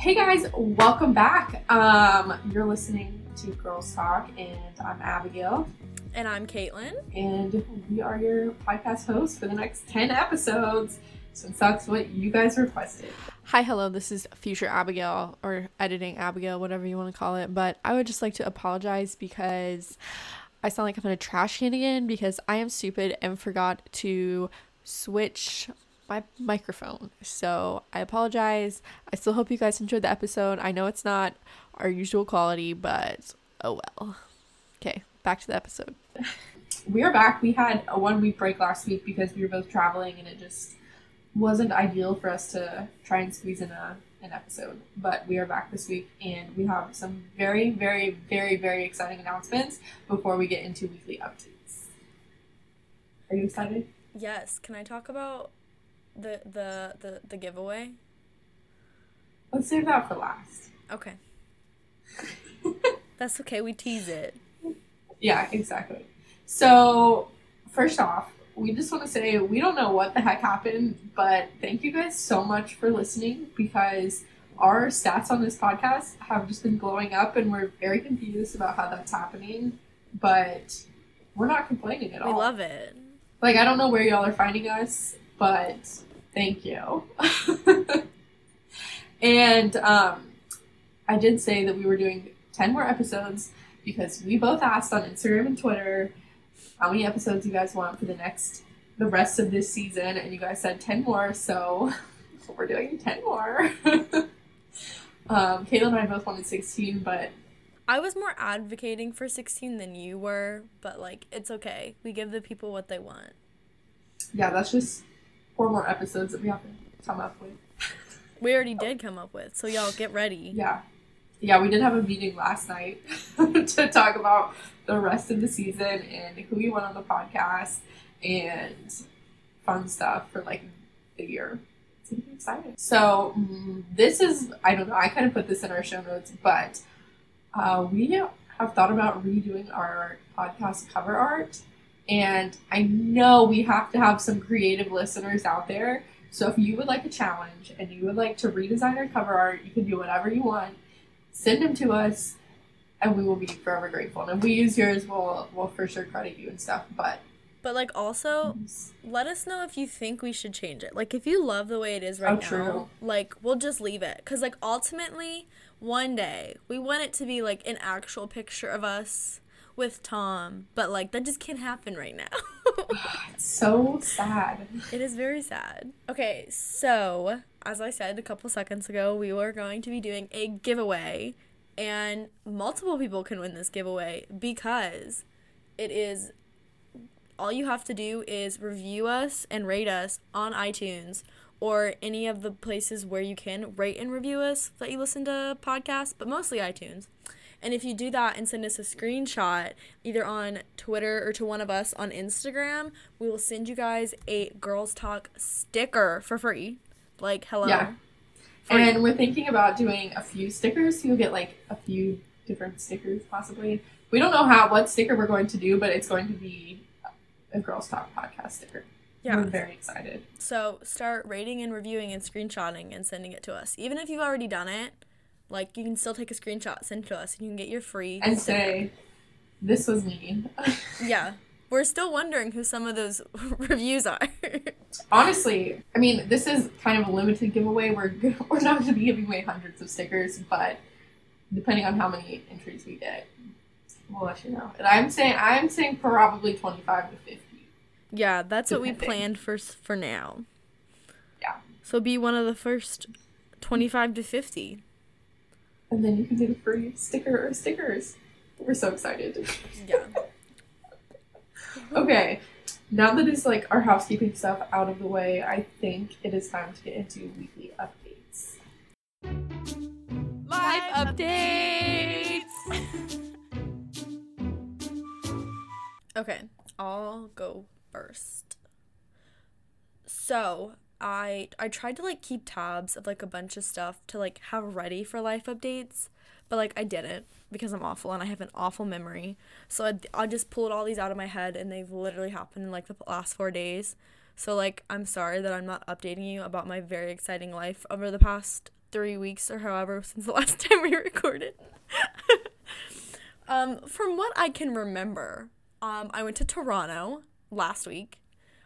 Hey guys, welcome back. Um, you're listening to Girls Talk, and I'm Abigail, And I'm Caitlin. and we are your podcast hosts for the next 10 episodes, since that's what you guys requested. Hi, hello. This is future Abigail or editing Abigail, whatever you want to call it. But I would just like to apologize because I sound like I'm in a trash can again because I am stupid and forgot to switch my microphone. So I apologize. I still hope you guys enjoyed the episode. I know it's not our usual quality, but oh well. Okay, back to the episode. We are back. We had a one week break last week because we were both traveling, and it just wasn't ideal for us to try and squeeze in a, an episode. But we are back this week, and we have some very, very, very, very exciting announcements before we get into weekly updates. Are you excited? Yes, can I talk about the the the, the giveaway? Let's save that for last. Okay. That's okay. We tease it. Yeah, exactly. So, first off, we just want to say we don't know what the heck happened, but thank you guys so much for listening because our stats on this podcast have just been blowing up and we're very confused about how that's happening, but we're not complaining at We all. love it. Like, I don't know where y'all are finding us, but thank you. and um, I did say that we were doing 10 more episodes because we both asked on Instagram and Twitter how many episodes you guys want for the next, the rest of this season, and you guys said 10 more, so we're doing 10 more. um, Kayla and I both wanted 16, but I was more advocating for 16 than you were, but like it's okay. We give the people what they want. yeah, that's just four more episodes that we have to come up with. We already did come up with, so y'all get ready. Yeah. Yeah, we did have a meeting last night to talk about the rest of the season and who we want on the podcast and fun stuff for like the year. It's gonna be exciting. So mm, this is I don't know, I kind of put this in our show notes, but uh, we have thought about redoing our podcast cover art. And I know we have to have some creative listeners out there. So if you would like a challenge and you would like to redesign our cover art, you can do whatever you want. Send them to us, and we will be forever grateful. And if we use yours, we'll we'll for sure credit you and stuff. But But like also, let us know if you think we should change it. Like if you love the way it is right Oh, now, true. like we'll just leave it cuz like ultimately one day we want it to be like an actual picture of us with Tom, but like that just can't happen right now. so sad. It is very sad. Okay, so as I said a couple seconds ago, we were going to be doing a giveaway, and multiple people can win this giveaway because it is all you have to do is review us and rate us on iTunes or any of the places where you can rate and review us that you listen to podcasts, but mostly iTunes. And if you do that and send us a screenshot either on Twitter or to one of us on Instagram, we will send you guys a Girls Talk sticker for free. Like, hello. Yeah. Free. And we're thinking about doing a few stickers. You'll get like a few different stickers, possibly. We don't know how what sticker we're going to do, but it's going to be a Girls Talk podcast sticker. yeah. We're very excited. So start rating and reviewing and screenshotting and sending it to us. Even if you've already done it, like you can still take a screenshot, send it to us, and you can get your free And say, this was me. Yeah. We're still wondering who some of those reviews are. Honestly, I mean, this is kind of a limited giveaway. We're we're not going to be giving away hundreds of stickers, but depending on how many entries we get, we'll let you know. And I'm saying I'm saying probably twenty five to fifty. yeah, that's what we planned for for now. Yeah. So be one of the first 25 to 50. And then you can get a free sticker or stickers. We're so excited. Yeah. Okay, now that it's like our housekeeping stuff out of the way, I think it is time to get into weekly updates. Live updates. okay, I'll go first. So, I I tried to like keep tabs of like a bunch of stuff to like have ready for life updates, but like I didn't because I'm awful and I have an awful memory. So I I just pulled all these out of my head and they've literally happened in like the last 4 days. So like I'm sorry that I'm not updating you about my very exciting life over the past three weeks or however since the last time we recorded. um, from what I can remember, um, I went to Toronto last week.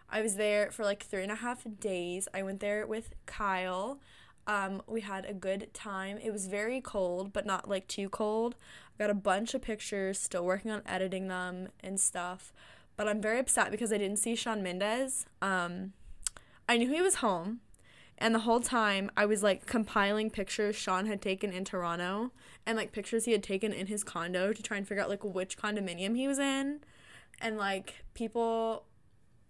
I was there for like three and a half days. I went there with Kyle. Um, we had a good time. It was very cold, but not like too cold. I got a bunch of pictures, still working on editing them and stuff. But I'm very upset because I didn't see Shawn Mendes. Um, I knew he was home, and the whole time I was like compiling pictures Shawn had taken in Toronto and like pictures he had taken in his condo to try and figure out like which condominium he was in. And like people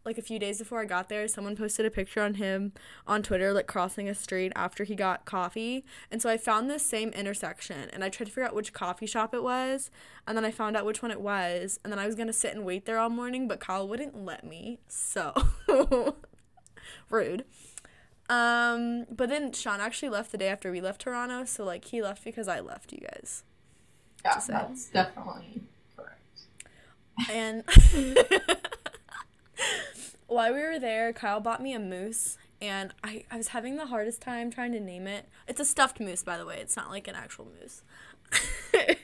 like a few days before I got there, someone posted a picture on him on Twitter, like crossing a street after he got coffee. And so I found this same intersection and I tried to figure out which coffee shop it was. And then I found out which one it was. And then I was going to sit and wait there all morning, but Kyle wouldn't let me. So rude. Um, but then Shawn actually left the day after we left Toronto. So like he left because I left you guys. Yeah, that's definitely correct. And while we were there, Kyle bought me a moose, and I, I was having the hardest time trying to name it. It's a stuffed moose, by the way. It's not like an actual moose.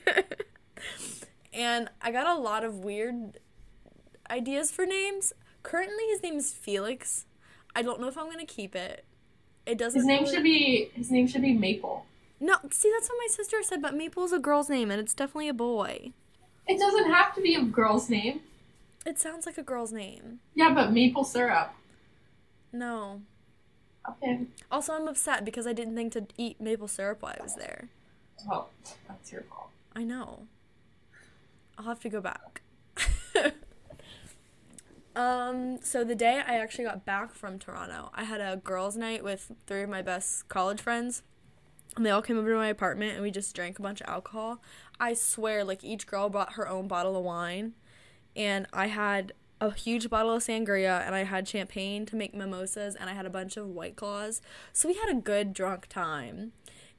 and I got a lot of weird ideas for names. Currently, his name is Felix. I don't know if I'm gonna keep it. It doesn't. His name really... should be his name should be Maple. No, see that's what my sister said, but Maple is a girl's name, and it's definitely a boy. It doesn't have to be a girl's name. It sounds like a girl's name. Yeah, but maple syrup. No. Okay. Also, I'm upset because I didn't think to eat maple syrup while I was there. Well, that's your fault. I know. I'll have to go back. um, so the day I actually got back from Toronto, I had a girls' night with three of my best college friends. And they all came over to my apartment and we just drank a bunch of alcohol. I swear, like each girl brought her own bottle of wine and I had a huge bottle of sangria and I had champagne to make mimosas and I had a bunch of white claws. So we had a good drunk time.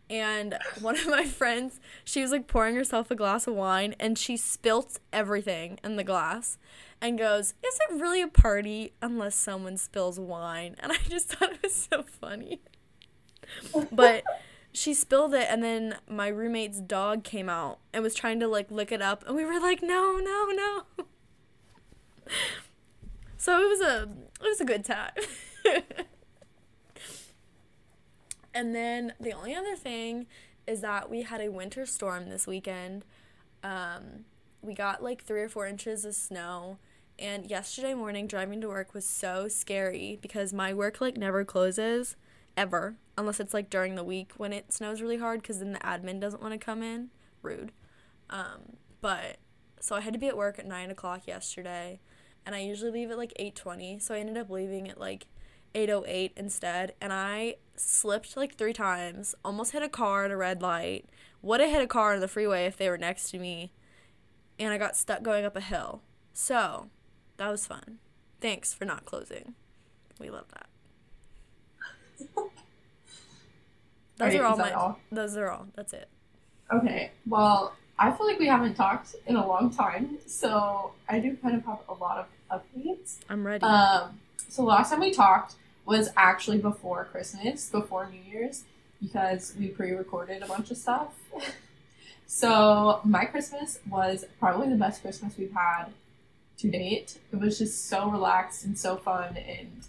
And one of my friends, she was like pouring herself a glass of wine and she spilt everything in the glass and goes, Is it really a party unless someone spills wine? And I just thought it was so funny. but she spilled it and then my roommate's dog came out and was trying to like lick it up and we were like, No, no, no so it was a it was a good time. and then the only other thing is that we had a winter storm this weekend. Um, we got like three or four inches of snow. And yesterday morning, driving to work was so scary because my work like never closes ever unless it's like during the week when it snows really hard because then the admin doesn't want to come in. Rude. Um, but so I had to be at work at nine o'clock yesterday and I usually leave at like 8:20, so I ended up leaving at like 8:08 instead, and I slipped like 3 times, almost hit a car at a red light. Would have hit a car on the freeway if they were next to me. And I got stuck going up a hill. So, that was fun. Thanks for not closing. We love that. Those are all my all? those are all. That's it. Okay. Well, I feel like we haven't talked in a long time, so I do kind of have a lot of updates. I'm ready. Um, so last time we talked was actually before Christmas, before New Year's, because we pre-recorded a bunch of stuff. so my Christmas was probably the best Christmas we've had to date. It was just so relaxed and so fun, and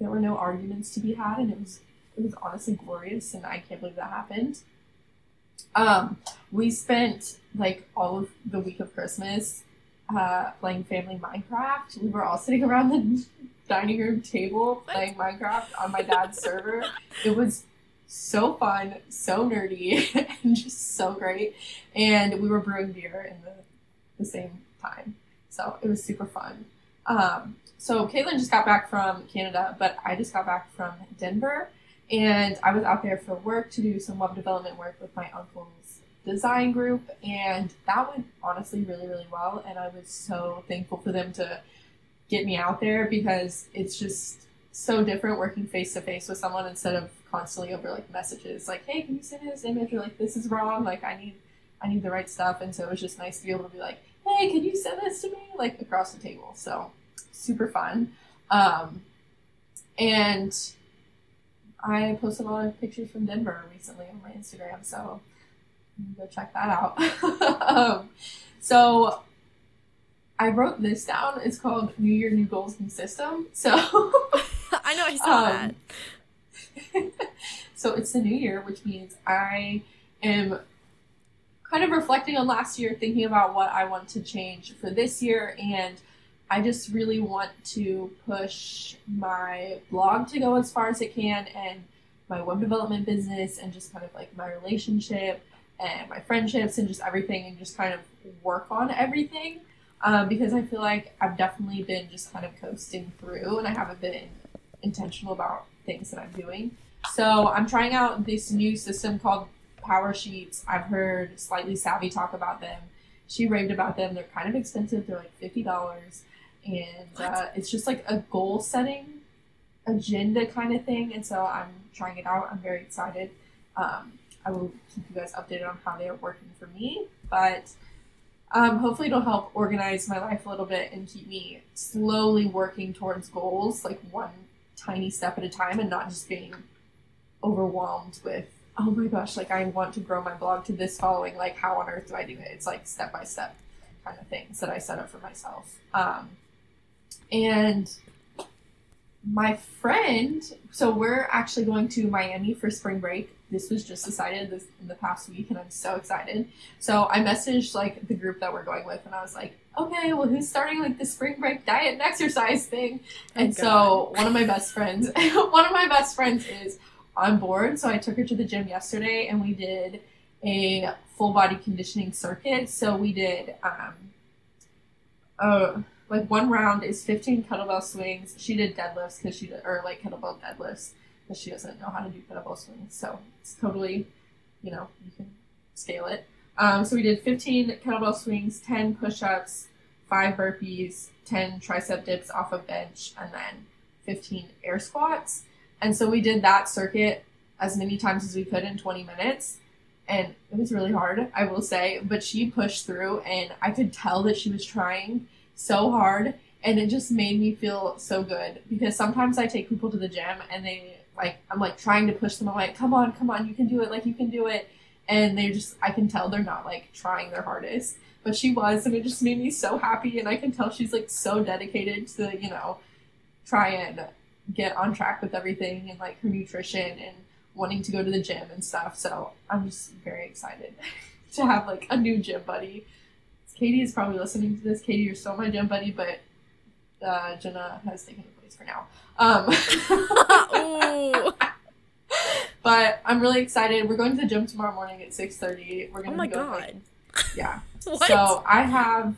there were no arguments to be had, and it was it was honestly glorious, and I can't believe that happened. Um, we spent like all of the week of Christmas uh, playing family Minecraft. We were all sitting around the dining room table playing Minecraft on my dad's server. It was so fun, so nerdy, and just so great. And we were brewing beer in the, the same time. So it was super fun. Um, so Caitlin just got back from Canada, but I just got back from Denver. And I was out there for work to do some web development work with my uncle's design group. And that went honestly really, really well. And I was so thankful for them to get me out there because it's just so different working face to face with someone instead of constantly over like messages like, hey, can you send me this image? Or like, this is wrong. Like, I need. I need the right stuff, and so it was just nice to be able to be like, "Hey, can you send this to me?" Like across the table. So super fun. Um, and I posted a lot of pictures from Denver recently on my Instagram, so go check that out. um, so I wrote this down. It's called New Year, New Goals, New System. So I know I saw Um, so it's the new year, which means I am kind of reflecting on last year, thinking about what I want to change for this year, and I just really want to push my blog to go as far as it can, and my web development business, and just kind of like my relationship and my friendships, and just everything, and just kind of work on everything. Um, because I feel like I've definitely been just kind of coasting through, and I haven't been intentional about things that I'm doing. So I'm trying out this new system called Power Sheets. I've heard Slightly Savvy talk about them. She raved about them. They're kind of expensive. They're like fifty dollars, and uh, it's just like a goal setting agenda kind of thing. And so I'm trying it out. I'm very excited. Um, I will keep you guys updated on how they are working for me, but um, hopefully it'll help organize my life a little bit and keep me slowly working towards goals, like one tiny step at a time, and not just being overwhelmed with oh my gosh, like I want to grow my blog to this following. Like how on earth do I do it? It's like step by step kind of things that I set up for myself. Um, and my friend, so we're actually going to Miami for spring break. This was just decided this in the past week, and I'm so excited. So I messaged like the group that we're going with, and I was like, okay, well, who's starting like the spring break diet and exercise thing? And so one of my best friends, one of my best friends is on board. So I took her to the gym yesterday, and we did a full body conditioning circuit. So we did um, uh, like one round is 15 kettlebell swings. She did deadlifts because she did, or like kettlebell deadlifts because she doesn't know how to do kettlebell swings. So it's totally, you know, you can scale it. Um, so we did 15 kettlebell swings, 10 push-ups, five burpees, 10 tricep dips off a bench, and then 15 air squats. And so we did that circuit as many times as we could in 20 minutes. And it was really hard, I will say, but she pushed through, and I could tell that she was trying so hard and it just made me feel so good. Because sometimes I take people to the gym and they like I'm like trying to push them. I'm like come on come on you can do it like you can do it. And they're just I can tell they're not like trying their hardest. But she was and it just made me so happy and I can tell she's like so dedicated to you know try and get on track with everything and like her nutrition and wanting to go to the gym and stuff. So I'm just very excited to have like a new gym buddy Katie is probably listening to this. Katie, you're still my gym buddy, but uh, Jenna has taken the place for now. Um, but I'm really excited. We're going to the gym tomorrow morning at 6:30. We're Oh gonna Oh my go god. like- yeah. So I have,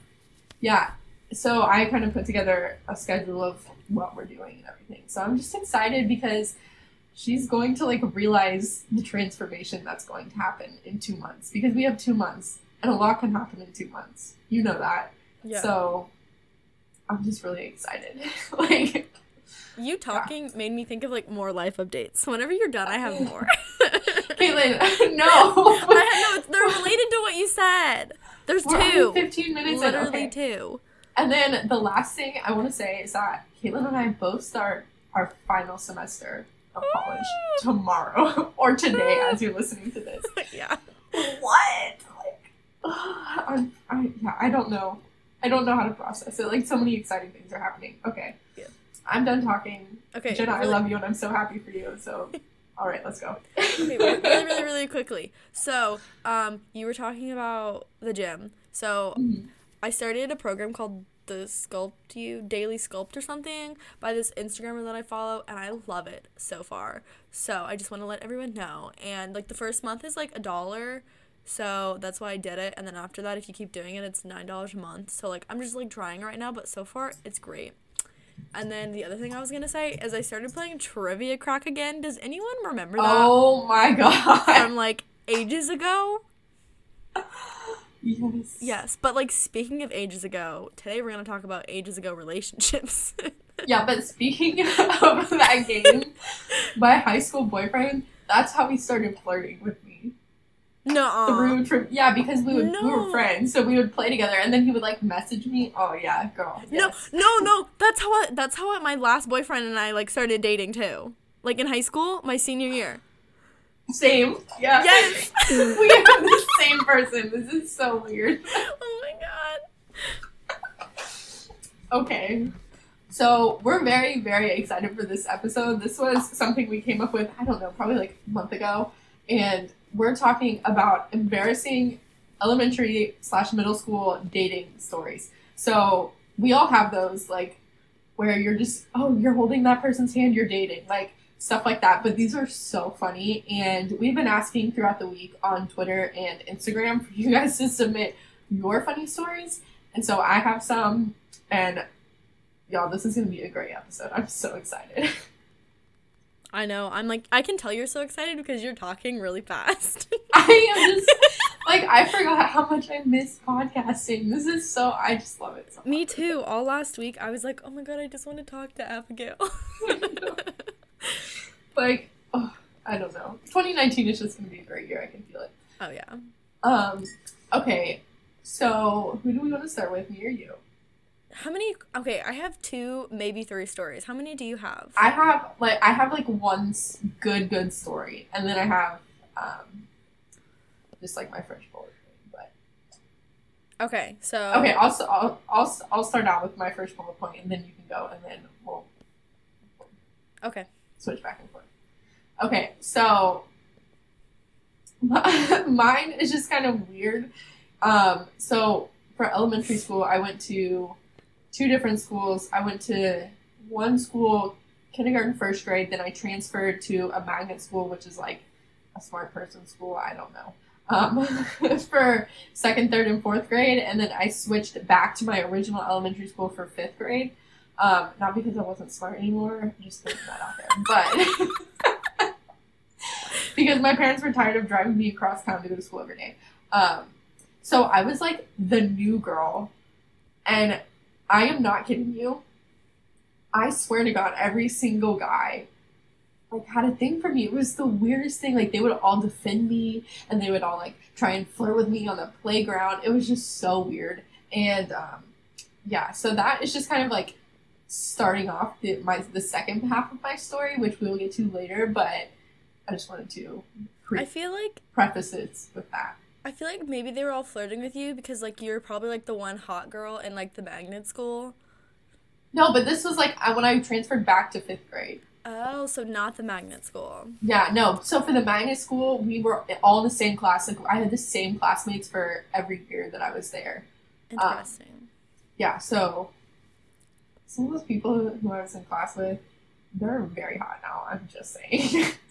yeah. So I kind of put together a schedule of what we're doing and everything. So I'm just excited because she's going to like realize the transformation that's going to happen in two months because we have two months and a lot can happen in two months. You know that. yeah. So I'm just really excited. like you talking made me think of like more life updates. Whenever you're done, I have more. Caitlin, no. I have no. They're related to what you said. There's We're two. 15 minutes in. Literally Okay. two. And then the last thing I want to say is that Caitlin and I both start our final semester of college tomorrow or today as you're listening to this. yeah. What? I'm, I, yeah, I don't know. I don't know how to process it. Like, so many exciting things are happening. Okay. Yeah. I'm done talking. Okay. Jenna, really- I love you and I'm so happy for you. So, all right, let's go. okay, really, really, really, quickly. So, um, you were talking about the gym. So, Mhm. I started a program called the Sculpt You Daily Sculpt or something by this Instagrammer that I follow, and I love it so far. So, I just want to let everyone know. And like the first month is like a dollar. So that's why I did it. And then after that, if you keep doing it, it's nine dollars a month. So like I'm just like trying right now, but so far it's great. And then the other thing I was gonna say is I started playing Trivia Crack again. Does anyone remember that? Oh my god. from like ages ago. yes. Yes, but like speaking of ages ago, today we're gonna talk about ages ago relationships. Yeah, but speaking of that game, my high school boyfriend, that's how he started flirting with me. No, Through trip, yeah, because we would we were friends, so we would play together, and then he would like message me. Oh yeah, girl. no, yes. no, no. That's how I, that's how I, my last boyfriend and I like started dating too. Like in high school, my senior year. Same. Yeah. Yes. we have the same person. This is so weird. oh my god. Okay. So we're very, very excited for this episode. This was something we came up with, I don't know, probably like a month ago. And we're talking about embarrassing elementary slash middle school dating stories. So we all have those, like where you're just, oh, you're holding that person's hand, you're dating, like stuff like that. But these are so funny. And we've been asking throughout the week on Twitter and Instagram for you guys to submit your funny stories. And so I have some, and y'all, this is to be a great episode. I'm so excited. I know. I'm like, I can tell you're so excited because you're talking really fast. I am just like I forgot how much I miss podcasting. This is so I just love it so much. Me too. All last week, I was like, oh my god, I just want to talk to Abigail. Like oh, I don't know. 2019 is just gonna be a great year. I can feel it. oh yeah. Um. Okay. So who do we want to start with? Me or you? How many? Okay, I have two, maybe three stories. How many do you have? I have like I have like one good good story, and then I have um just like my French bullet point. But Okay, so okay, I'll I'll I'll, I'll start out with my first bullet point, and then you can go, and then we'll okay. switch back and forth. Okay, so mine is just kind of weird. Um, so for elementary school, I went to two different schools. I went to one school, kindergarten, first grade. Then I transferred to a magnet school, which is like a smart person school. I don't know. Um, for second, third, and fourth grade, and then I switched back to my original elementary school for fifth grade. Um, not because I wasn't smart anymore, just throwing that out there, but because my parents were tired of driving me across town to go to school every day. Um, so I was like the new girl, and I am not kidding you. I swear to God, every single guy like had a thing for me. It was the weirdest thing. Like they would all defend me, and they would all like try and flirt with me on the playground. It was just so weird, and um, yeah. So that is just kind of like starting off the my the second half of my story, which we will get to later. But I just wanted to pre- I feel like preface it with that. I feel like maybe they were all flirting with you because like you're probably like the one hot girl in like the magnet school. No, but this was like when I transferred back to fifth grade. Oh, so not the magnet school. Yeah, no. So for the magnet school, we were all in the same class. Like I had the same classmates for every year that I was there. Um, Interesting. Yeah, so some of those people who I was in class with, they're very hot now. I'm just saying.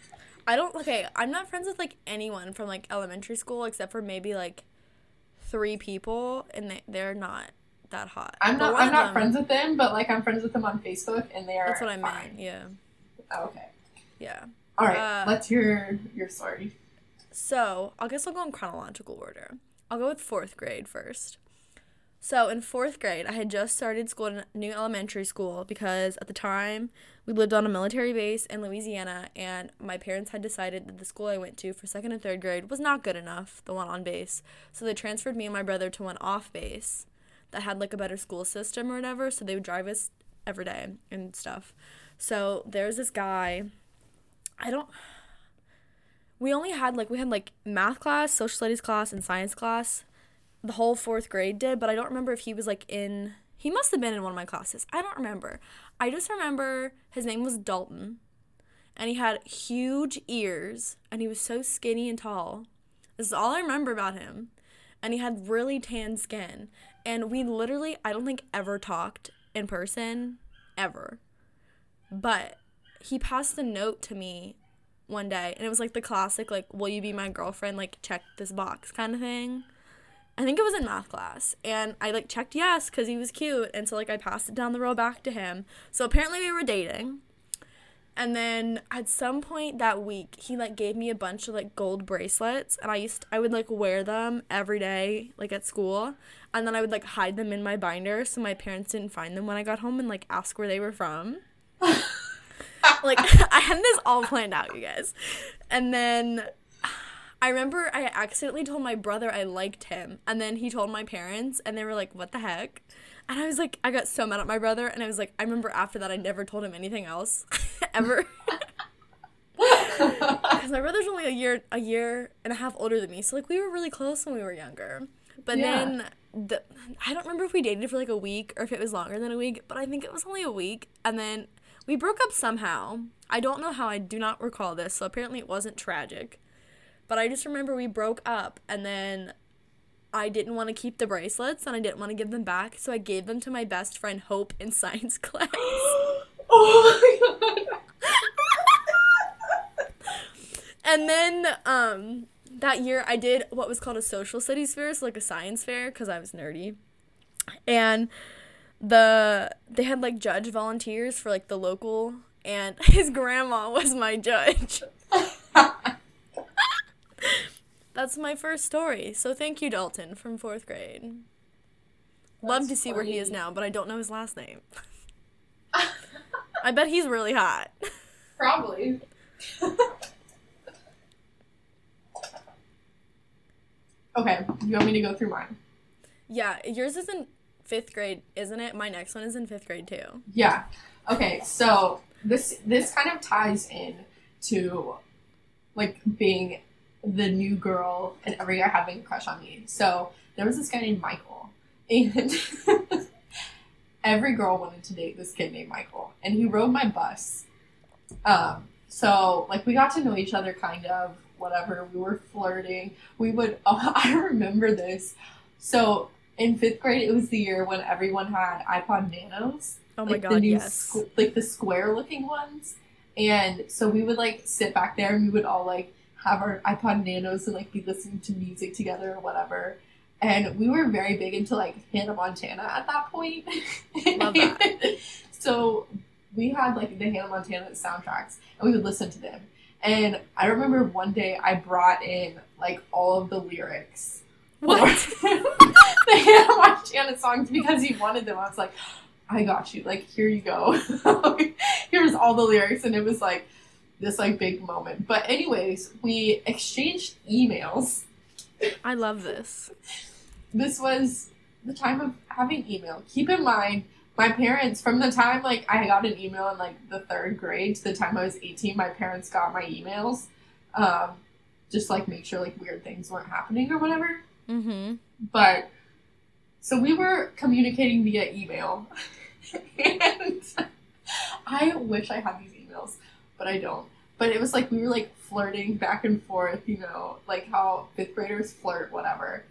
I don't okay, I'm not friends with like anyone from like elementary school except for maybe like three people and they they're not that hot. I'm But not. I'm not them- friends with them, but like I'm friends with them on Facebook, and they are. That's what I fine. meant. Yeah. Okay. Yeah. All right. Uh, let's hear your story. So, I guess I'll go in chronological order. I'll go with fourth grade first. So, in fourth grade, I had just started school in a new elementary school because at the time we lived on a military base in Louisiana, and my parents had decided that the school I went to for second and third grade was not good enough, the one on base. So, they transferred me and my brother to one off base that had like a better school system or whatever. So, they would drive us every day and stuff. So, there's this guy. I don't we only had like we had like math class, social studies class, and science class. The whole fourth grade did, but I don't remember if he was like in. He must have been in one of my classes. I don't remember. I just remember his name was Dalton, and he had huge ears, and he was so skinny and tall. This is all I remember about him. And he had really tan skin. And we literally, I don't think ever talked in person, ever. But he passed a note to me one day and it was like the classic like will you be my girlfriend like check this box kind of thing i think it was in math class and i like checked yes because he was cute and so like i passed it down the row back to him. So apparently we were dating. And then at some point that week he like gave me a bunch of like gold bracelets and i used i would like wear them every day like at school. And then i would like hide them in my binder so my parents didn't find them when i got home and like ask where they were from. Like I had this all planned out, you guys. And then I remember I accidentally told my brother I liked him, and then he told my parents, and they were like, "What the heck?" And I was like, I got so mad at my brother, and I was like, I remember after that I never told him anything else ever. because my brother's only a year a year and a half older than me, so like we were really close when we were younger. But Yeah. then the I don't remember if we dated for like a week or if it was longer than a week, but I think it was only a week. And then we broke up somehow. I don't know how. I do not recall this. So apparently it wasn't tragic. But I just remember we broke up and then I didn't want to keep the bracelets and I didn't want to give them back, so I gave them to my best friend Hope in science class. oh my god. And then um that year I did what was called a social studies fair, so like a science fair because I was nerdy. And the they had like judge volunteers for like the local and his grandma was my judge. That's my first story. So thank you Dalton from 4th grade. Love to see where he is now, but I don't know his last name. I bet he's really hot. Probably. okay, you want me to go through mine? Yeah, yours is in 5th grade, isn't it? My next one is in 5th grade too. Yeah. Okay, so this this kind of ties in to like being the new girl and every guy having a crush on me. So there was this guy named Michael, and every girl wanted to date this kid named Michael, and he rode my bus. Um, so like we got to know each other kind of whatever. We were flirting. We would. Oh, I remember this. So in fifth grade, it was the year when everyone had iPod Nanos Oh my like the god, new yes. squ- like the square looking ones. And so we would like sit back there and we would all like have our iPod Nanos and like be listening to music together or whatever. And we were very big into like Hannah Montana at that point. Love that. so we had like the Hannah Montana soundtracks and we would listen to them. And I remember one day I brought in like all of the lyrics What? the Hannah Montana songs because he wanted them. I was like, I got you. Like, here you go. Here's all the lyrics, and it was like this like big moment. But anyways, we exchanged emails. I love this. This was the time of having email. Keep in mind, my parents from the time like I got an email in like the third grade to the time I was 18, my parents got my emails. Um, just like make sure like weird things weren't happening or whatever. Mm-hmm. But so we were communicating via email. and I wish I had these emails, but I don't. But it was like we were like flirting back and forth, you know, like how fifth graders flirt, whatever.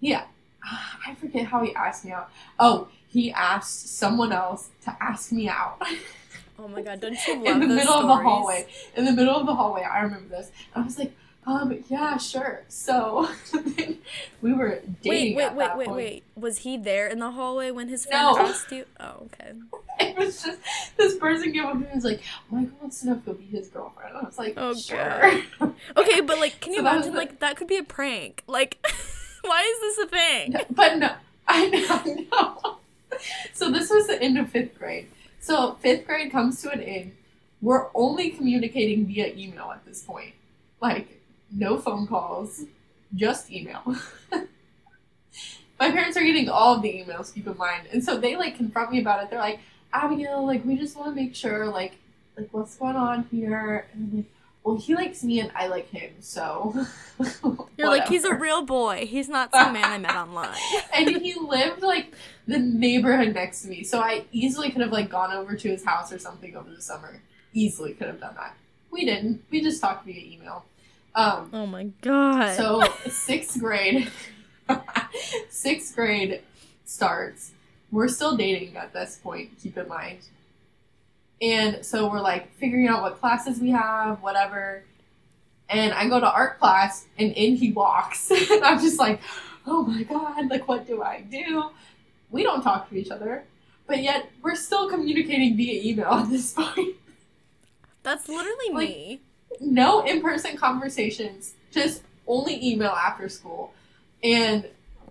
Yeah. I forget how he asked me out. Oh, he asked someone else to ask me out Oh my god, don't you love in the middle of the hallway. In the middle of the hallway, I remember this. I was like, um, yeah, sure. So we were Wait, dating. wait, wait, that wait, point. wait. Was he there in the hallway when his friend No. asked you? Oh, okay. It was just this person came up to me and was like, Michael wants to know if you'll be his girlfriend. I was like, Oh, sure. Okay, but like, can you So that imagine? the- Like, that could be a prank. Like, why is this a thing? but no, I know, no. So this was the end of fifth grade. So fifth grade comes to an end. We're only communicating via email at this point. Like, no phone calls, just email. My parents are getting all of the emails, keep in mind. And so they like confront me about it. They're like, Abigail, like we just want to make sure, like, like what's going on here? And I'm like, well, he likes me and I like him, so You're like, he's a real boy. He's not some man I met online. and he lived like the neighborhood next to me, so I easily could have like gone over to his house or something over the summer. Easily could have done that. We didn't. We just talked via email. Um, Oh my god. so sixth grade, sixth grade starts. We're still dating at this point. Keep in mind. And so we're like figuring out what classes we have, whatever. And I go to art class, and in he walks, and I'm just like, oh my god, like what do I do? We don't talk to each other, but yet we're still communicating via email at this point That's literally like- me. No in-person conversations just only email after school. And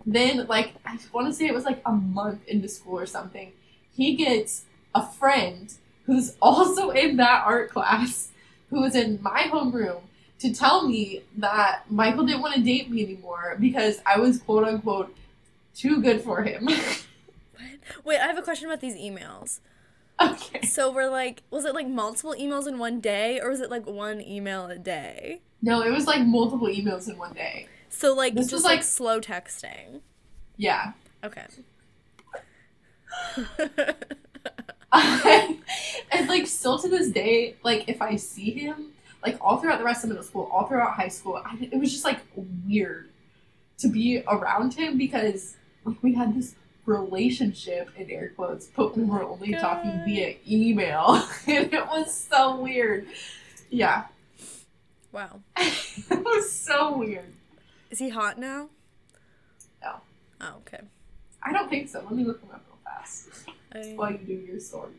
then like i want to say it was like a month into school or something he gets a friend who's also in that art class who was in my homeroom to tell me that michael didn't want to date me anymore because i was quote unquote too good for him. Wait, I have a question about these emails. Okay. So we're like, was it like multiple emails in one day, or was it like one email a day? No, it was like multiple emails in one day. So like This just was, like, like- slow texting. Yeah. Okay. and like still to this day, like if I see him, like all throughout the rest of middle school, all throughout high school, I, it was just like weird to be around him because like we had this relationship in air quotes, but we were only oh talking via email, and it was so weird. Yeah, wow. it was so weird. Is he hot now? No. Oh, okay. I don't think so. Let me look him up real fast I- while you do your story.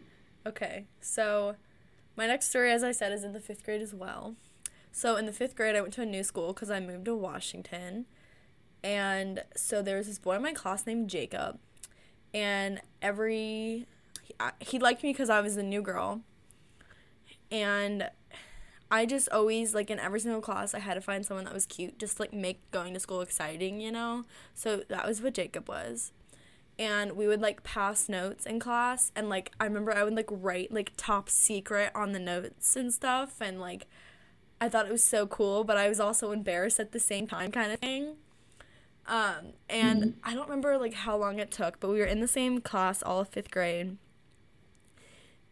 Okay, so my next story, as I said, is in the fifth grade as well. So in the fifth grade, I went to a new school because I moved to Washington. And so there was this boy in my class named Jacob. And every. He, I- he liked me because I was the new girl. And I just always, like, in every single class, I had to find someone that was cute, just like make going to school exciting, you know? So that was what Jacob was and we would like pass notes in class and like I remember I would like write like top secret on the notes and stuff and like I thought it was so cool but I was also embarrassed at the same time kind of thing. Um and I don't remember like how long it took but we were in the same class all of 5th grade.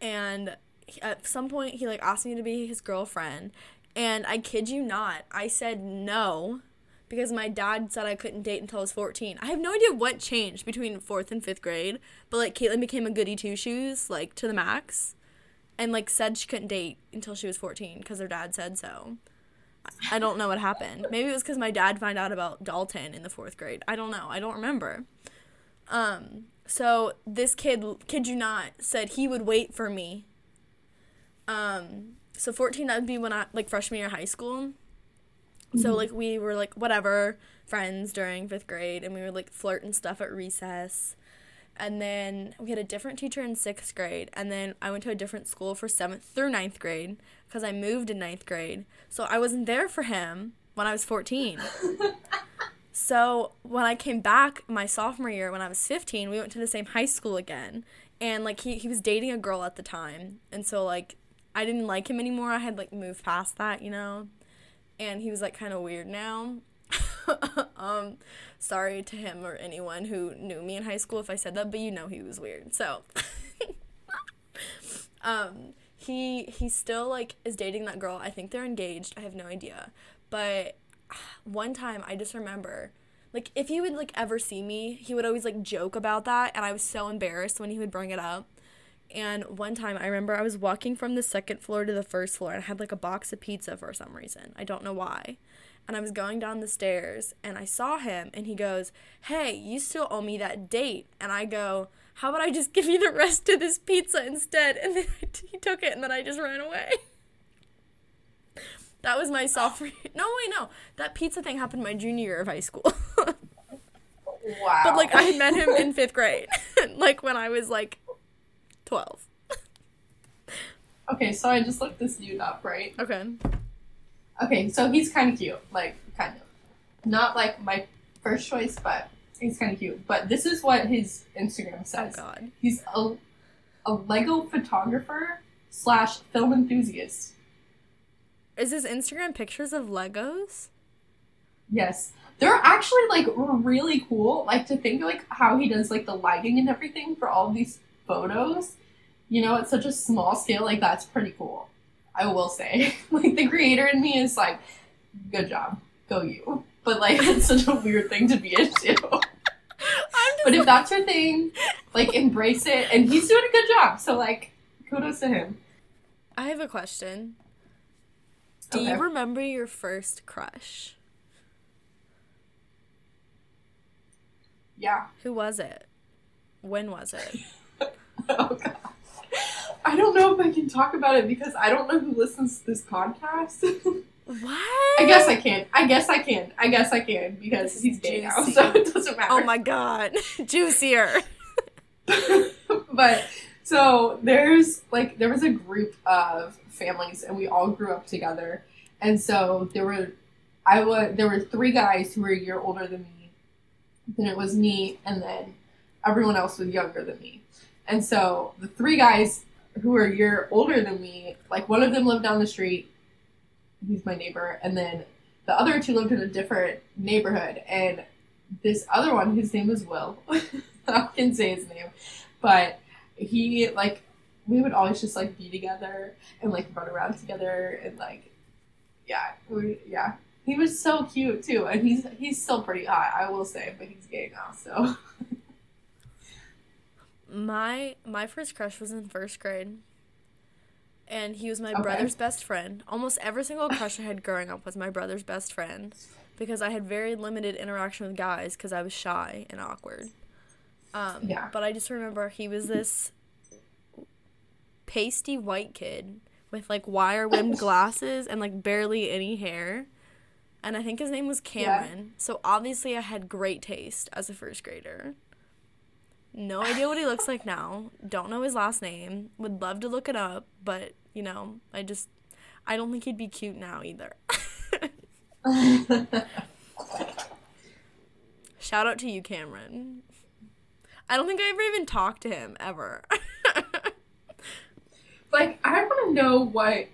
And he- at some point he like asked me to be his girlfriend and I kid you not I said no because my dad said I couldn't date until I was 14. I have no idea what changed between fourth and fifth grade, but like Caitlin became a goody two shoes, like to the max, and like said she couldn't date until she was 14 because her dad said so. I don't know what happened. Maybe it was because my dad found out about Dalton in the fourth grade. I don't know. I don't remember. Um, so this kid, kid you not, said he would wait for me. Um, so 14, that would be when I, like freshman year of high school. So like we were like whatever friends during fifth grade, and we would like flirt and stuff at recess. And then we had a different teacher in sixth grade, and then I went to a different school for seventh through ninth grade because I moved in ninth grade. So I wasn't there for him when I was fourteen. so when I came back my sophomore year, when I was fifteen, we went to the same high school again, and like he he was dating a girl at the time, and so like I didn't like him anymore. I had like moved past that, you know and he was like kind of weird now. um, sorry to him or anyone who knew me in high school if I said that, but you know he was weird. So, um, he he still like is dating that girl. I think they're engaged. I have no idea, but one time I just remember. Like if he would like ever see me, he would always like joke about that and I was so embarrassed when he would bring it up. And one time I remember I was walking from the second floor to the first floor and I had like a box of pizza for some reason. I don't know why. And I was going down the stairs and I saw him and he goes, Hey, you still owe me that date. And I go, How about I just give you the rest of this pizza instead? And then t- he took it and then I just ran away. that was my sophomore oh. No, wait, no. That pizza thing happened my junior year of high school. Wow. but like I met him in fifth grade. like when I was like 12. Okay, so I just looked this dude up, right? Okay. Okay, so he's kind of cute, like kind of, not like my first choice, but he's kind of cute. But this is what his Instagram Oh says. God. He's a a Lego photographer slash film enthusiast. Is his Instagram pictures of Legos? Yes, they're actually like really cool. Like to think like how he does like the lighting and everything for all these photos. You know, at such a small scale, like that's pretty cool. I will say, like the creator in me is like, good job, go you. But like, it's such a weird thing to be into. I'm But if that's your thing, like embrace it. And he's doing a good job. So like, kudos to him. I have a question. Do Okay. you remember your first crush? Yeah. Who was it? When was it? Oh god. I don't know if I can talk about it because I don't know who listens to this podcast. What? I guess I can. I guess I can. I guess I can because he's gay now, so it doesn't matter. Oh my god. Juicier. but so there's like there was a group of families and we all grew up together and so there were i was there were three guys who were a year older than me then it was me and then everyone else was younger than me and so the three guys who are a year older than me. Like one of them lived down the street. He's my neighbor, and then the other two lived in a different neighborhood. And this other one, his name is Will. I can say his name, but he like we would always just like be together and like run around together and like yeah we, yeah he was so cute too and he's he's still pretty hot i will say but he's gay now so My my first crush was in first grade. And he was my Okay. brother's best friend. Almost every single crush I had growing up was my brother's best friend because I had very limited interaction with guys because I was shy and awkward. Um, Yeah. But I just remember he was this pasty white kid with like wire rimmed glasses and like barely any hair. And I think his name was Cameron. yeah. So obviously I had great taste as a first grader. No idea what he looks like now. Don't know his last name. Would love to look it up, but you know, I just I don't think he'd be cute now either. Shout out to you, Cameron. I don't think I ever even talked to him ever. like i want to know what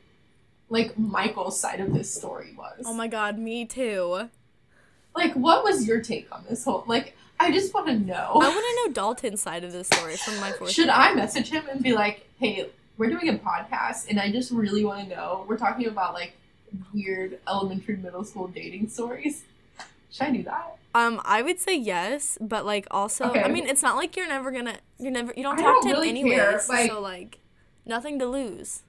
like michael's side of this story was oh my god, me too. like what was your take on this whole like i just want to know I want to know Dalton's side of this story from my fourth. Should grade. I message him and be like, hey, we're doing a podcast and I just really want to know. We're talking about like weird elementary, middle school dating stories. Should I do that? Um, I would say yes, but like also, I mean, it's not like you're never gonna, you're never, you don't I talk don't to him anyways, like- so like, nothing to lose.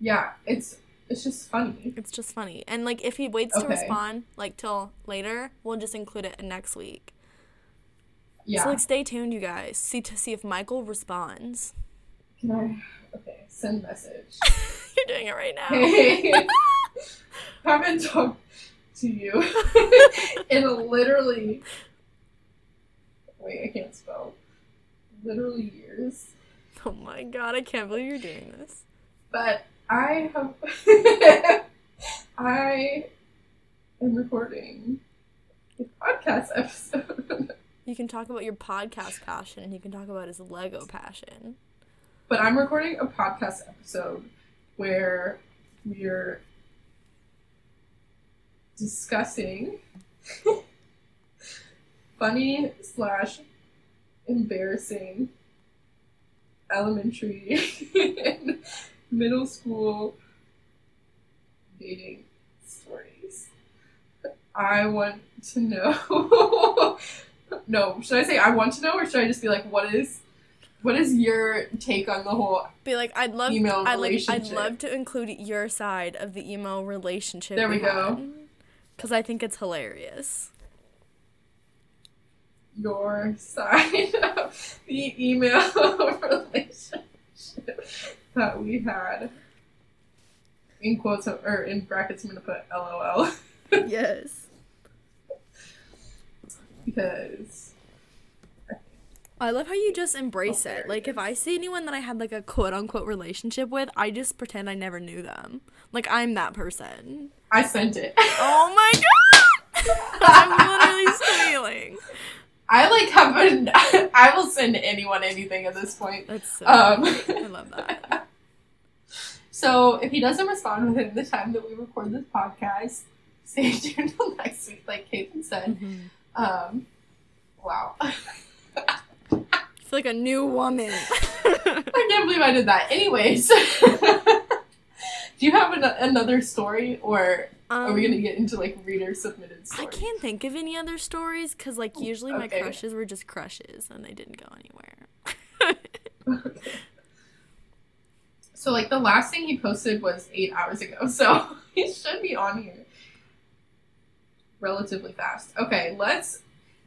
Yeah, it's it's just funny. It's just funny, and like if he waits to respond like till later, we'll just include it in next week. Yeah. So like, stay tuned, you guys, see to see if Michael responds. Can I? Okay, send message. you're doing it right now. Hey, haven't talked to you in literally. Wait, I can't spell. Literally years. oh my god, I can't believe you're doing this. but I have I am recording a podcast episode. You can talk about your podcast passion, and he can talk about his Lego passion. but I'm recording a podcast episode where we're discussing funny slash embarrassing elementary middle school dating stories. I want to know. no, should I say I want to know, or should I just be like, what is, what is your take on the whole? Be like, I'd love, Email I'd like, I'd love to include your side of the email relationship. There we go. Because I think it's hilarious. your side of the email relationship that we had. In quotes or in brackets, I'm gonna put LOL yes. because I love how you just embrace Oh, it. Like, it if I see anyone that I had like a quote unquote relationship with, I just pretend I never knew them. Like, I'm that person. I sent it. Oh my god! I'm literally squealing. I like have a. I will send anyone anything at this point. That's so. Um, I love that. So if he doesn't respond within the time that we record this podcast, stay tuned till next week, like Caitlin said. Mhm. Um, wow. I feel like a new woman. I can't believe I did that. Anyways, do you have an- another story, or are we Um, gonna get into like reader submitted I can't think of any other stories because, like, usually my crushes were just crushes and they didn't go anywhere. So like the last thing he posted was eight hours ago, so he should be on here relatively fast. Okay, let's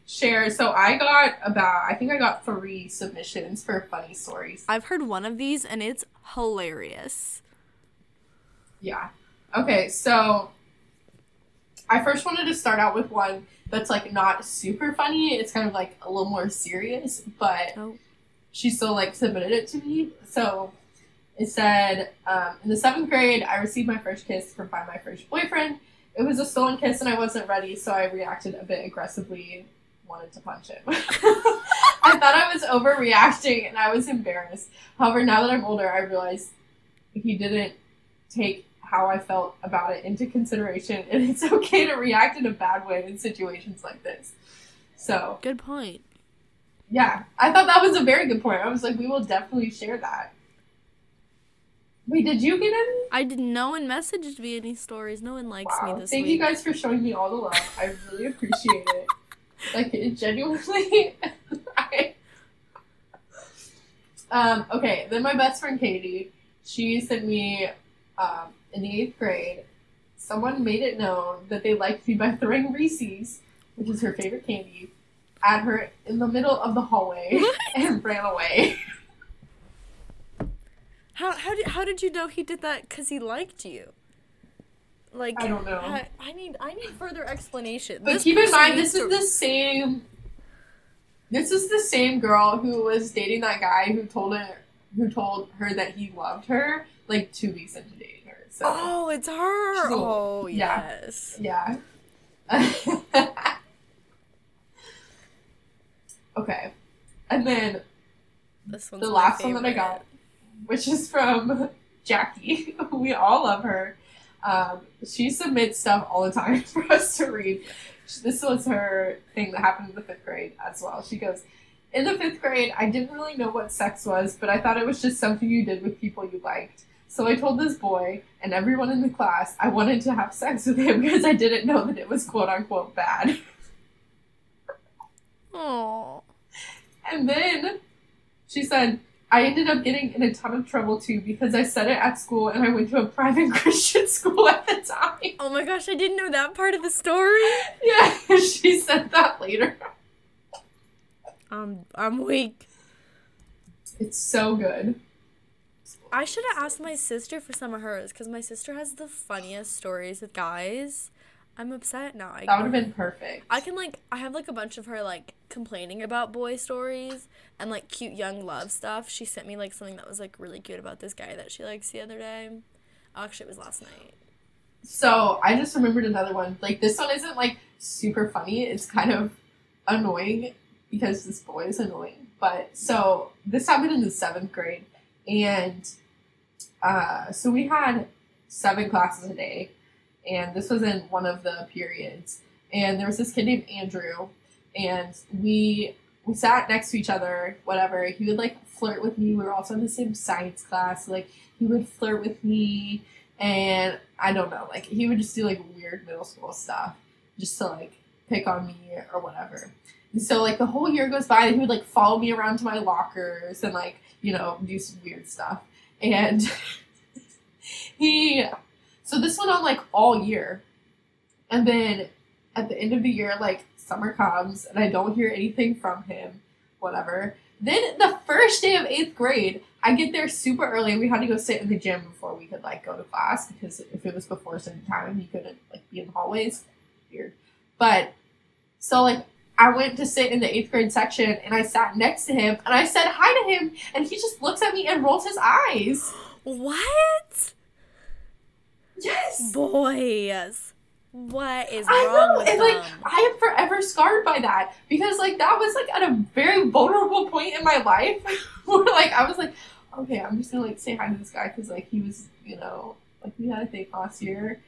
share. So I got about I think I got three submissions for funny stories. I've heard one of these and it's hilarious. Yeah. Okay, so I first wanted to start out with one that's like not super funny. It's kind of like a little more serious, but Oh. she still like submitted it to me. So it said, um, in the seventh grade, I received my first kiss from by my first boyfriend. It was a stolen kiss and I wasn't ready, so I reacted a bit aggressively, wanted to punch him. I thought I was overreacting and I was embarrassed. However, now that I'm older, I realize he didn't take how I felt about it into consideration, and it's okay to react in a bad way in situations like this. So, Good point. yeah, I thought that was a very good point. I was like, we will definitely share that. Wait, did you get any? I did. No one messaged me any stories. No one likes Wow. me this week. Thank week. you guys for showing me all the love. I really appreciate it. Like it genuinely. I, um, okay, then my best friend Katie, she sent me um, in the eighth grade. Someone made it known that they liked me by throwing Reese's, which is her favorite candy, at her in the middle of the hallway and ran away. How how did how did you know he did that? Cause he liked you. Like I don't know. I, I need I need further explanation. But This keep in mind, this is to- the same. This is the same girl who was dating that guy who told her who told her that he loved her like two weeks into dating. So Oh, it's her. She's Oh yeah. yes. yeah. okay, and then This one's the last one that I got, which is from Jackie. we all love her. Um, she submits stuff all the time for us to read. This was her thing that happened in the fifth grade as well. She goes, In the fifth grade, I didn't really know what sex was, but I thought it was just something you did with people you liked. So I told this boy and everyone in the class I wanted to have sex with him because I didn't know that it was quote unquote bad. Oh. And then she said, I ended up getting in a ton of trouble too because I said it at school and I went to a private Christian school at the time. Oh my gosh, I didn't know that part of the story. Yeah, she said that later. Um, I'm weak. It's so good. I should have asked my sister for some of hers because my sister has the funniest stories with guys. I'm upset now. I That would have been perfect. I can like I have like a bunch of her like complaining about boy stories and like cute young love stuff. She sent me like something that was like really cute about this guy that she likes the other day. Oh, Actually, it was last night. So I just remembered another one. Like this one isn't like super funny. It's kind of annoying because this boy is annoying. But so this happened in the seventh grade, and uh, so we had seven classes a day, and this was in one of the periods. And there was this kid named Andrew, and we we sat next to each other. Whatever. He would like flirt with me. We were also in the same science class. Like he would flirt with me and I don't know, like he would just do like weird middle school stuff just to like pick on me or whatever. So like the whole year goes by and he would like follow me around to my lockers and like, you know, do some weird stuff. And he so this went on like all year. And then at the end of the year, like summer comes and I don't hear anything from him, whatever. Then the first day of eighth grade, I get there super early. And we had to go sit in the gym before we could like go to class because if it was before certain time, you couldn't like be in the hallways. Weird. But so like I went to sit in the eighth grade section and I sat next to him and I said hi to him and he just looks at me and rolls his eyes. What? Yes. Boys. What is I wrong know, with and them? like I am forever scarred by that because like that was like at a very vulnerable point in my life where like I was like, okay, I'm just gonna like say hi to this guy because like he was, you know, like we had a thing last year.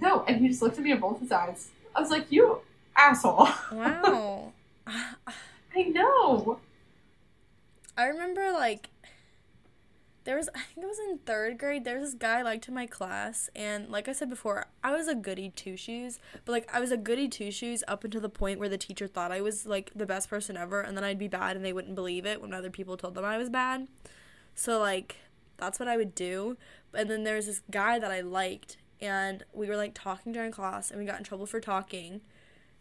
No, and he just looked at me and rolled his eyes. I was like, you asshole. wow. I know. I remember like there was I think it was in third grade, there was this guy I liked in my class and like I said before, I was a goody two shoes. But like I was a goody two shoes up until the point where the teacher thought I was like the best person ever and then I'd be bad and they wouldn't believe it when other people told them I was bad. So like that's what I would do. And then there was this guy that I liked and we were like talking during class and we got in trouble for talking.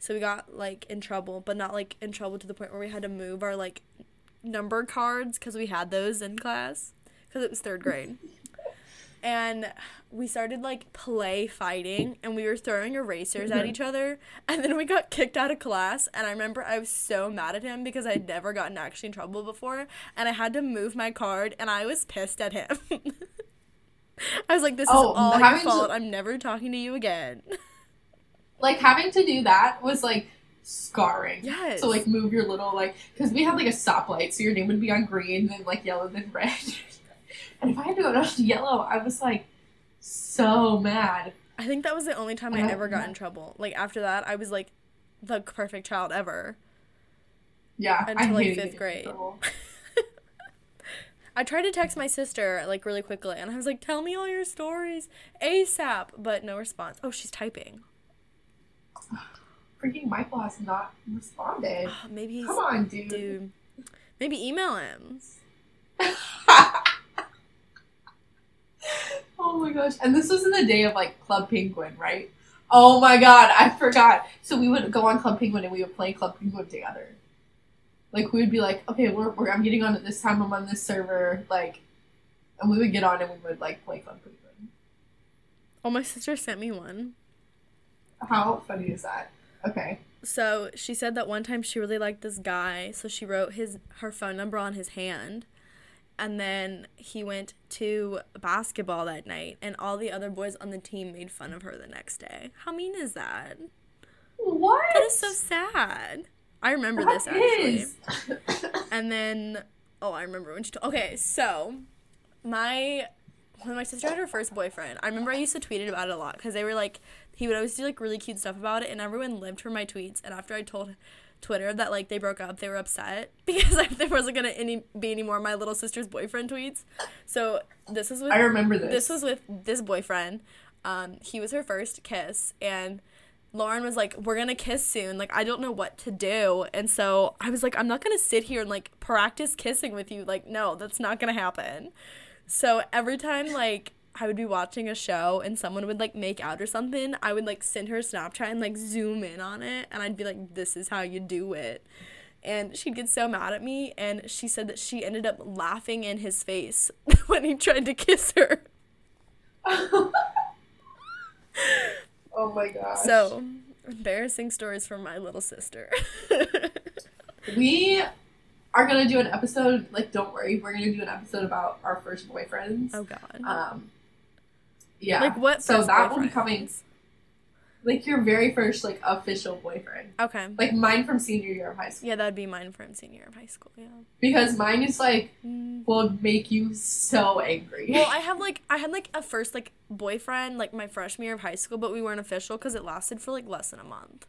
So we got like in trouble, but not like in trouble to the point where we had to move our like number cards because we had those in class because it was third grade. And we started like play fighting and we were throwing erasers at mm-hmm. each other. And then we got kicked out of class. And I remember I was so mad at him because I'd never gotten actually in trouble before. And I had to move my card and I was pissed at him. I was like, this is Oh, all your having to- fault. I'm never talking to you again. Like having to do that was like scarring. Yes. So like move your little like because we had like a stoplight, so your name would be on green, then like yellow, then red. and if I had to go down to yellow, I was like so mad. I think that was the only time I Uh, ever got in trouble. Like after that, I was like the perfect child ever. Yeah, Until, I like, fifth grade. I tried to text my sister like really quickly, and I was like, "Tell me all your stories ASAP," but no response. Oh, she's typing. Freaking Michael has not responded. Ah, maybe he's Come on, dude. dude. Maybe email him. oh my gosh. And this was in the day of like Club Penguin, right? Oh my god, I forgot. So we would go on Club Penguin and we would play Club Penguin together. Like we would be like, okay, we're, we're I'm getting on at this time. I'm on this server, like, and we would get on and we would like play Club Penguin. Oh, my sister sent me one. How funny is that? Okay. So she said that one time she really liked this guy, so she wrote his her phone number on his hand. And then he went to basketball that night, and all the other boys on the team made fun of her the next day. How mean is that? What? That is so sad. I remember this actually. is. And then, oh, I remember when she told. Okay, so my when my sister had her first boyfriend, I remember I used to tweet it about it a lot because they were like he would always do like really cute stuff about it, and everyone lived for my tweets. And after I told Twitter that like they broke up, they were upset because like, there wasn't gonna any be any more of my little sister's boyfriend tweets. So this is with I remember this. this was with this boyfriend. Um, he was her first kiss, and Lauren was like, "We're gonna kiss soon. Like, I don't know what to do." And so I was like, "I'm not gonna sit here and like practice kissing with you. Like, no, that's not gonna happen." So every time like I would be watching a show and someone would like make out or something, I would like send her a Snapchat and like zoom in on it, and I'd be like, "This is how you do it." And she'd get so mad at me, and she said that she ended up laughing in his face when he tried to kiss her. oh my gosh. So, embarrassing stories from my little sister. we are gonna do an episode. Like, don't worry, we're gonna do an episode about our first boyfriends. oh God. Um, yeah. Like what? So that will be coming. Like your very first like official boyfriend. Okay. Like mine from senior year of high school. Yeah, that'd be mine from senior year of high school. Yeah. Because mine is like Mm. will make you so angry. Well, I have like I had like a first like boyfriend like my freshman year of high school, but we weren't official because it lasted for like less than a month.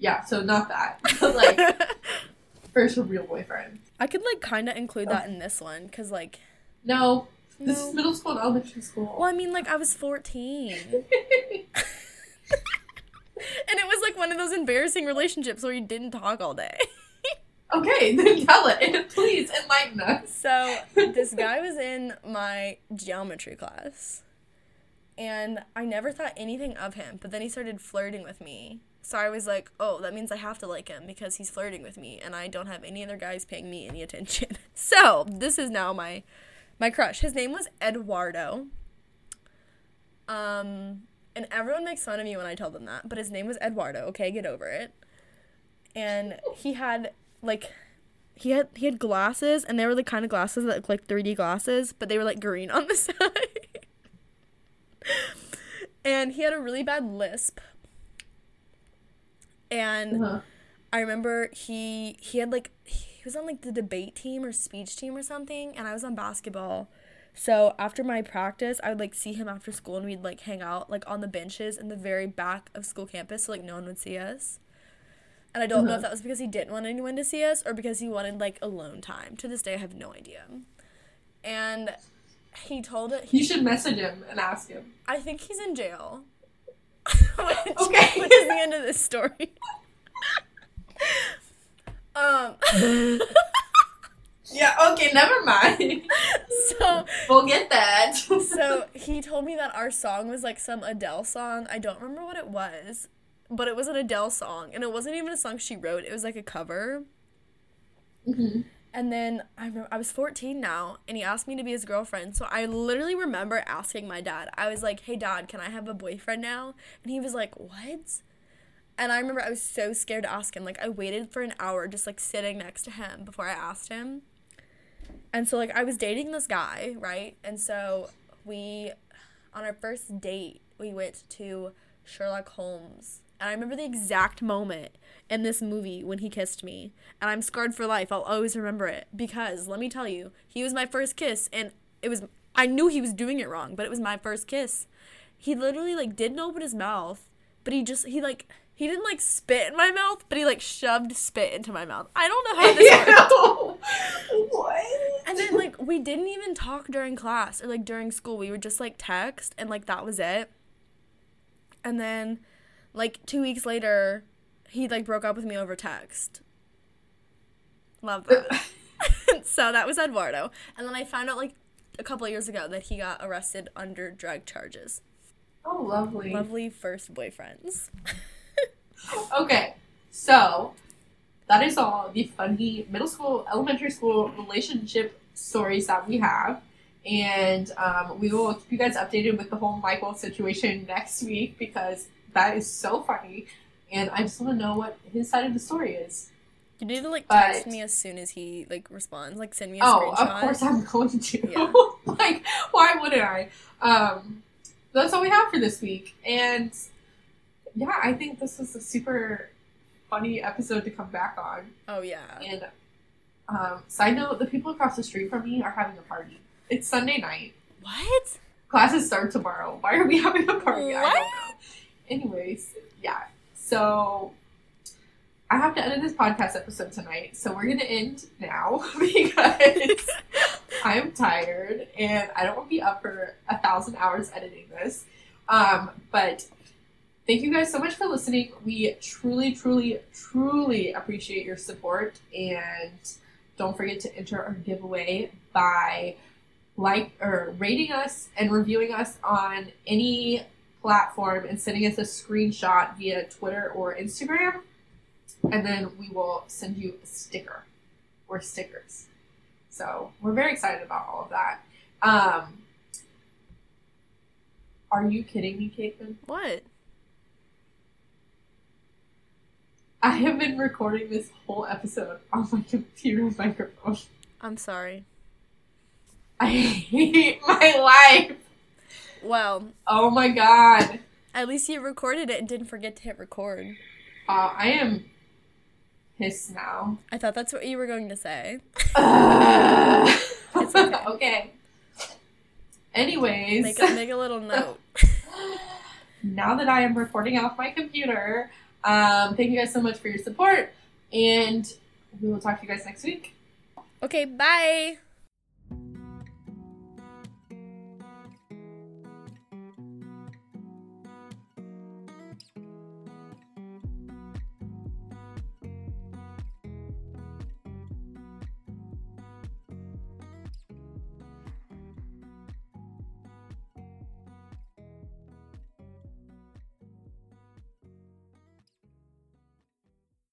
yeah. So not that. Like first real boyfriend. I could like kind of include that in this one because like No. This No. is middle school and elementary school. well, I mean like I was fourteen. And it was like one of those embarrassing relationships where you didn't talk all day. okay, then tell it. Please enlighten us. So this guy was in my geometry class. And I never thought anything of him, but then he started flirting with me. So I was like, oh, that means I have to like him because he's flirting with me and I don't have any other guys paying me any attention. So this is now my my crush. His name was Eduardo. Um and everyone makes fun of me when I tell them that, but his name was Eduardo, okay, get over it. And he had like he had he had glasses and they were the kind of glasses that look like 3D glasses, but they were like green on the side. and he had a really bad lisp. And Uh-huh. I remember he he had like he was on like the debate team or speech team or something and I was on basketball. So after my practice, I would like see him after school and we'd like hang out like on the benches in the very back of school campus so like no one would see us. And I don't know if Uh-huh. that was because he didn't want anyone to see us or because he wanted like alone time. To this day I have no idea. And he told it he You should message him and ask him. I think he's in jail. Which, Okay. which is the end of this story. um Yeah, okay, never mind. so we'll get that. so he told me that our song was like some Adele song. I don't remember what it was, but it was an Adele song and it wasn't even a song she wrote. It was like a cover. Mhm. And then I remember I was 14 now, and he asked me to be his girlfriend. So I literally remember asking my dad. I was like, "Hey, dad, can I have a boyfriend now?" And he was like, "What?" And I remember I was so scared to ask him. Like I waited for an hour, just like sitting next to him before I asked him. And so like I was dating this guy, right? And so we, on our first date, we went to Sherlock Holmes And I remember the exact moment in this movie when he kissed me. And I'm scarred for life. I'll always remember it because let me tell you, he was my first kiss and it was I knew he was doing it wrong, but it was my first kiss. He literally like didn't open his mouth, but he just he like he didn't like spit in my mouth, but he like shoved spit into my mouth. I don't know how this worked. what? And then like we didn't even talk during class or like during school. We would just like text and like that was it. And then like 2 weeks later, he like broke up with me over text. Love that. so that was Eduardo. And then I found out like a couple years ago that he got arrested under drug charges. Oh, lovely. Lovely first boyfriends. Okay, so that is all the funny middle school, elementary school relationship stories that we have. And um, we will keep you guys updated with the whole Michael situation next week because that is so funny. And I just want to know what his side of the story is. You need to like But- text me as soon as he like responds. Like send me a Oh, screenshot. of course I'm going to. Yeah. like, why wouldn't I? Um, that's all we have for this week. And yeah, I think this was a super funny episode to come back on. Oh yeah. And um, side note, the people across the street from me are having a party. It's Sunday night. What? Classes start tomorrow. Why are we having a party? I What? don't know. Anyways, yeah. So I have to edit this podcast episode tonight, so we're gonna end now because I'm tired and I don't want to be up for a thousand hours editing this. Um, but thank you guys so much for listening. We truly, truly, truly appreciate your support and don't forget to enter our giveaway by like or rating us and reviewing us on any platform and sending us a screenshot via Twitter or Instagram. And then we will send you a sticker or stickers. So we're very excited about all of that. Um, are you kidding me, Caitlin? What? I have been recording this whole episode on my computer microphone. I'm sorry. I hate my life. Well, Oh my god. at least you recorded it and didn't forget to hit record. Uh, I am pissed now. I thought that's what you were going to say. It's okay. okay. Anyways, Make a, make a little note. now that I am recording off my computer, um, thank you guys so much for your support, and we will talk to you guys next week. Okay, bye.